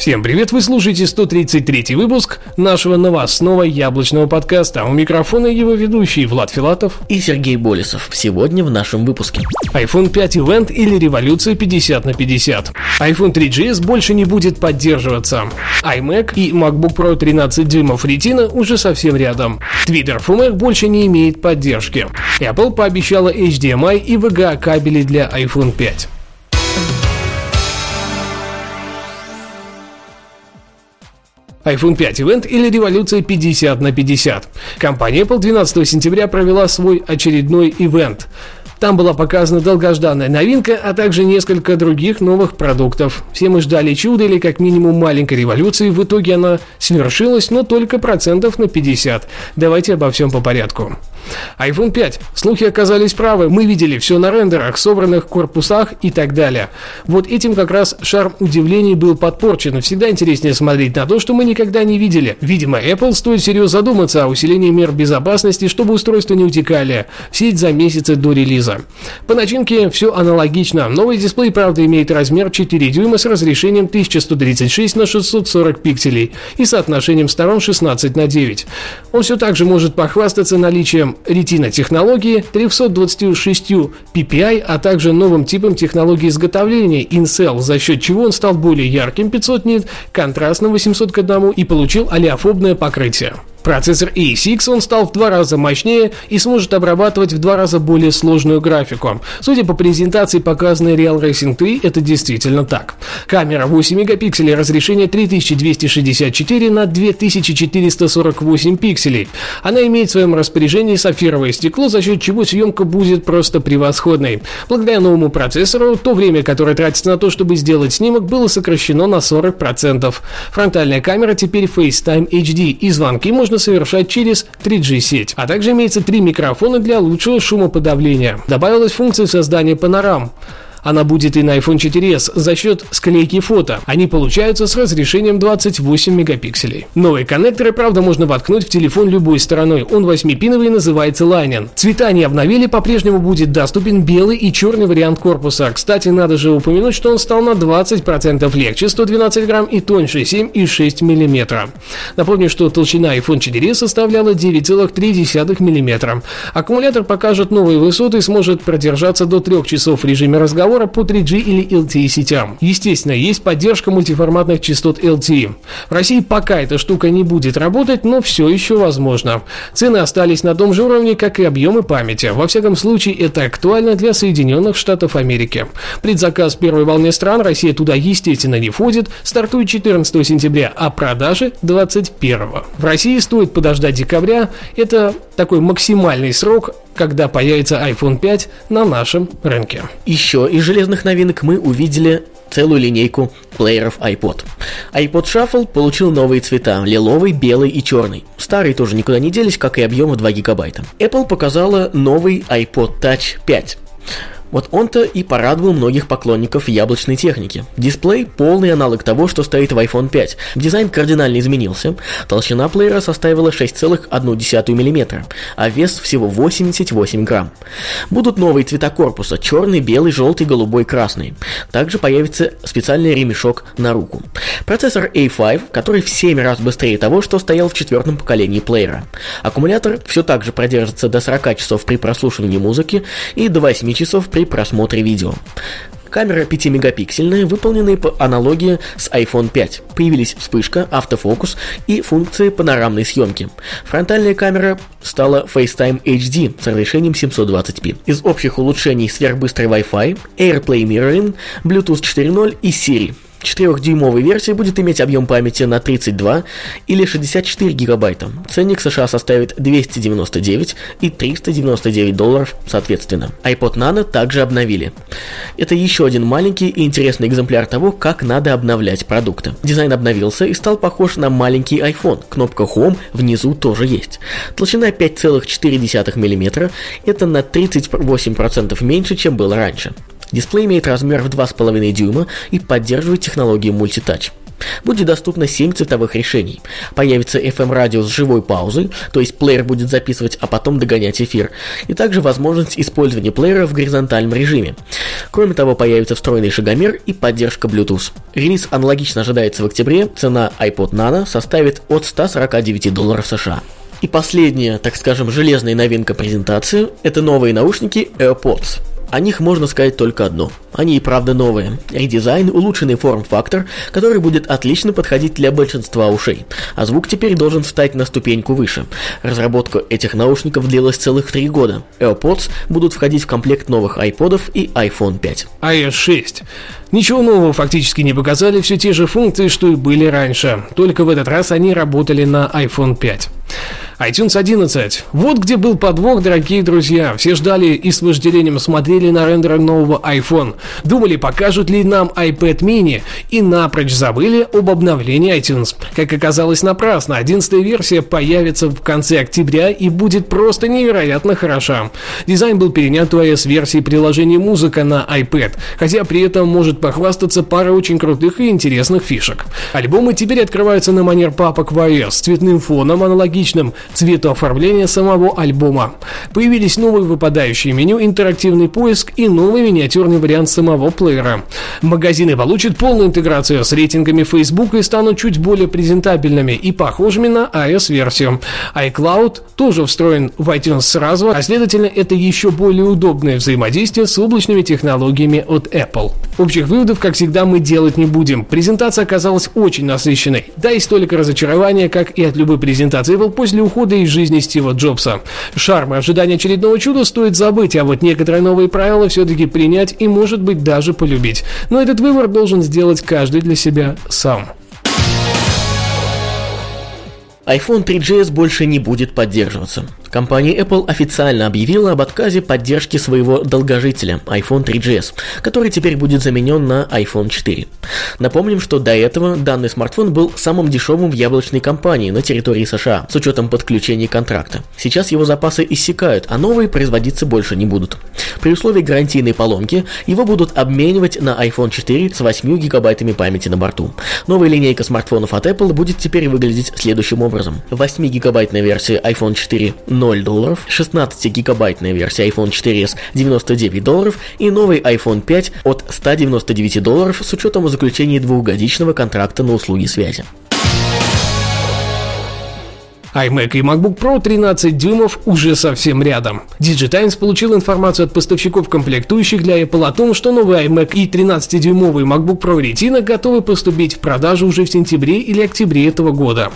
Всем привет, вы слушаете 133 выпуск нашего новостного яблочного подкаста. У микрофона его ведущий Влад Филатов и Сергей Болесов. Сегодня в нашем выпуске. iPhone 5 Event или революция 50 на 50. iPhone 3GS больше не будет поддерживаться. iMac и MacBook Pro 13 дюймов Retina уже совсем рядом. Twitter for Mac больше не имеет поддержки. Apple пообещала HDMI и VGA кабели для iPhone 5. iPhone 5 Event или революция 50 на 50. Компания Apple 12 сентября провела свой очередной ивент. Там была показана долгожданная новинка, а также несколько других новых продуктов. Все мы ждали чуда или как минимум маленькой революции, в итоге она свершилась, но только процентов на 50. Давайте обо всем по порядку iPhone 5. Слухи оказались правы. Мы видели все на рендерах, собранных корпусах и так далее. Вот этим как раз шарм удивлений был подпорчен. Всегда интереснее смотреть на то, что мы никогда не видели. Видимо, Apple стоит серьезно задуматься о усилении мер безопасности, чтобы устройства не утекали в сеть за месяцы до релиза. По начинке все аналогично. Новый дисплей, правда, имеет размер 4 дюйма с разрешением 1136 на 640 пикселей и соотношением сторон 16 на 9. Он все так же может похвастаться наличием Retina технологии, 326 PPI, а также новым типом технологии изготовления InCell, за счет чего он стал более ярким 500 нит, контрастным 800 к 1 и получил алиофобное покрытие. Процессор A6 он стал в два раза мощнее и сможет обрабатывать в два раза более сложную графику. Судя по презентации, показанной Real Racing 3, это действительно так. Камера 8 мегапикселей, разрешение 3264 на 2448 пикселей. Она имеет в своем распоряжении сапфировое стекло, за счет чего съемка будет просто превосходной. Благодаря новому процессору, то время, которое тратится на то, чтобы сделать снимок, было сокращено на 40%. Фронтальная камера теперь FaceTime HD и звонки можно можно совершать через 3G-сеть. А также имеется три микрофона для лучшего шумоподавления. Добавилась функция создания панорам. Она будет и на iPhone 4s за счет склейки фото. Они получаются с разрешением 28 мегапикселей. Новые коннекторы, правда, можно воткнуть в телефон любой стороной. Он 8-пиновый и называется Lightning. Цвета не обновили, по-прежнему будет доступен белый и черный вариант корпуса. Кстати, надо же упомянуть, что он стал на 20% легче, 112 грамм и тоньше 7,6 мм. Напомню, что толщина iPhone 4 составляла 9,3 мм. Аккумулятор покажет новые высоты и сможет продержаться до 3 часов в режиме разговора разговора по 3G или LTE сетям. Естественно, есть поддержка мультиформатных частот LTE. В России пока эта штука не будет работать, но все еще возможно. Цены остались на том же уровне, как и объемы памяти. Во всяком случае, это актуально для Соединенных Штатов Америки. Предзаказ первой волны стран, Россия туда естественно не входит, стартует 14 сентября, а продажи 21. В России стоит подождать декабря. Это такой максимальный срок, когда появится iPhone 5 на нашем рынке. Еще из железных новинок мы увидели целую линейку плееров iPod. iPod Shuffle получил новые цвета – лиловый, белый и черный. Старые тоже никуда не делись, как и объемы 2 гигабайта. Apple показала новый iPod Touch 5. Вот он-то и порадовал многих поклонников яблочной техники. Дисплей – полный аналог того, что стоит в iPhone 5. Дизайн кардинально изменился. Толщина плеера составила 6,1 мм, а вес всего 88 грамм. Будут новые цвета корпуса – черный, белый, желтый, голубой, красный. Также появится специальный ремешок на руку. Процессор A5, который в 7 раз быстрее того, что стоял в четвертом поколении плеера. Аккумулятор все так же продержится до 40 часов при прослушивании музыки и до 8 часов при при просмотре видео. Камера 5-мегапиксельная, выполненная по аналогии с iPhone 5. Появились вспышка, автофокус и функции панорамной съемки. Фронтальная камера стала FaceTime HD с разрешением 720p. Из общих улучшений сверхбыстрый Wi-Fi, AirPlay Mirroring, Bluetooth 4.0 и Siri. 4-дюймовой версии будет иметь объем памяти на 32 или 64 гигабайта. Ценник США составит 299 и 399 долларов соответственно. iPod Nano также обновили. Это еще один маленький и интересный экземпляр того, как надо обновлять продукты. Дизайн обновился и стал похож на маленький iPhone. Кнопка Home внизу тоже есть. Толщина 5,4 мм, это на 38% меньше, чем было раньше. Дисплей имеет размер в 2,5 дюйма и поддерживает технологию мультитач. Будет доступно 7 цветовых решений. Появится FM-радио с живой паузой, то есть плеер будет записывать, а потом догонять эфир. И также возможность использования плеера в горизонтальном режиме. Кроме того, появится встроенный шагомер и поддержка Bluetooth. Релиз аналогично ожидается в октябре. Цена iPod Nano составит от 149 долларов США. И последняя, так скажем, железная новинка презентации – это новые наушники AirPods. О них можно сказать только одно. Они и правда новые. Редизайн, улучшенный форм-фактор, который будет отлично подходить для большинства ушей. А звук теперь должен встать на ступеньку выше. Разработка этих наушников длилась целых три года. AirPods будут входить в комплект новых iPodов и iPhone 5. iOS 6. Ничего нового фактически не показали, все те же функции, что и были раньше. Только в этот раз они работали на iPhone 5 iTunes 11. Вот где был подвох, дорогие друзья. Все ждали и с вожделением смотрели на рендер нового iPhone. Думали, покажут ли нам iPad mini и напрочь забыли об обновлении iTunes. Как оказалось, напрасно. 11 версия появится в конце октября и будет просто невероятно хороша. Дизайн был перенят у iOS-версии приложения «Музыка» на iPad, хотя при этом может похвастаться парой очень крутых и интересных фишек. Альбомы теперь открываются на манер папок iOS с цветным фоном, аналогичным цвету оформления самого альбома. Появились новые выпадающие меню, интерактивный поиск и новый миниатюрный вариант самого плеера. Магазины получат полную интеграцию с рейтингами Facebook и станут чуть более презентабельными и похожими на iOS-версию. iCloud тоже встроен в iTunes сразу, а следовательно это еще более удобное взаимодействие с облачными технологиями от Apple. Общих выводов, как всегда, мы делать не будем. Презентация оказалась очень насыщенной. Да и столько разочарования, как и от любой презентации Apple после ухода из жизни Стива Джобса. Шарм и ожидание очередного чуда стоит забыть, а вот некоторые новые правила все-таки принять и, может быть, даже полюбить. Но этот выбор должен сделать каждый для себя сам iPhone 3GS больше не будет поддерживаться. Компания Apple официально объявила об отказе поддержки своего долгожителя iPhone 3GS, который теперь будет заменен на iPhone 4. Напомним, что до этого данный смартфон был самым дешевым в яблочной компании на территории США, с учетом подключения контракта. Сейчас его запасы иссякают, а новые производиться больше не будут. При условии гарантийной поломки его будут обменивать на iPhone 4 с 8 гигабайтами памяти на борту. Новая линейка смартфонов от Apple будет теперь выглядеть следующим образом. 8-гигабайтная версия iPhone 4 0 долларов, 16-гигабайтная версия iPhone 4s 99 долларов и новый iPhone 5 от 199 долларов с учетом заключения двухгодичного контракта на услуги связи iMac и MacBook Pro 13 дюймов уже совсем рядом. Digitimes получил информацию от поставщиков комплектующих для Apple о том, что новый iMac и 13-дюймовый MacBook Pro Retina готовы поступить в продажу уже в сентябре или октябре этого года.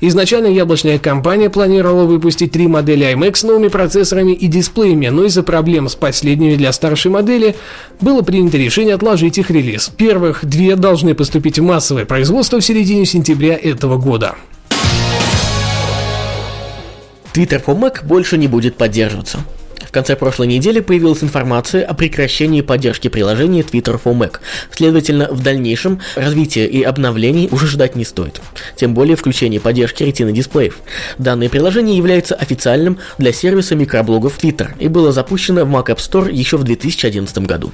Изначально яблочная компания планировала выпустить три модели iMac с новыми процессорами и дисплеями, но из-за проблем с последними для старшей модели было принято решение отложить их релиз. Первых две должны поступить в массовое производство в середине сентября этого года. For Mac больше не будет поддерживаться. В конце прошлой недели появилась информация о прекращении поддержки приложения Twitter for Mac. Следовательно, в дальнейшем развития и обновлений уже ждать не стоит. Тем более включение поддержки ретина дисплеев. Данное приложение является официальным для сервиса микроблогов Twitter и было запущено в Mac App Store еще в 2011 году.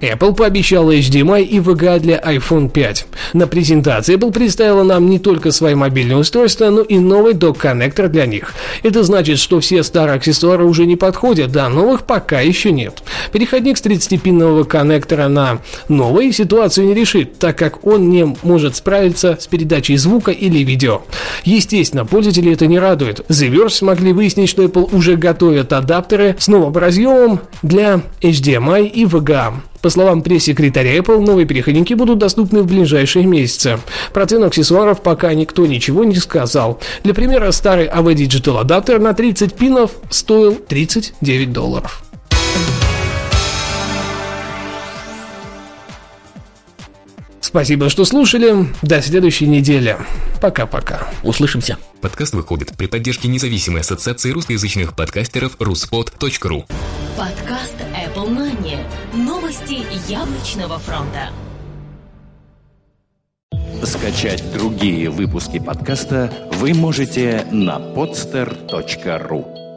Apple пообещала HDMI и VGA для iPhone 5. На презентации Apple представила нам не только свои мобильные устройства, но и новый док-коннектор для них. Это значит, что все старые аксессуары уже не подходят, да новых пока еще нет. Переходник с 30-пинного коннектора на новый ситуацию не решит, так как он не может справиться с передачей звука или видео. Естественно, пользователи это не радует. The Verge смогли выяснить, что Apple уже готовят адаптеры с новым разъемом для HDMI и VGA. По словам пресс-секретаря Apple, новые переходники будут доступны в ближайшие месяцы. Про цену аксессуаров пока никто ничего не сказал. Для примера, старый AV Digital адаптер на 30 пинов стоил 39 долларов. Спасибо, что слушали. До следующей недели. Пока-пока. Услышимся. Подкаст выходит при поддержке независимой ассоциации русскоязычных подкастеров ruspod.ru Подкаст Apple Money. Новости яблочного фронта. Скачать другие выпуски подкаста вы можете на podster.ru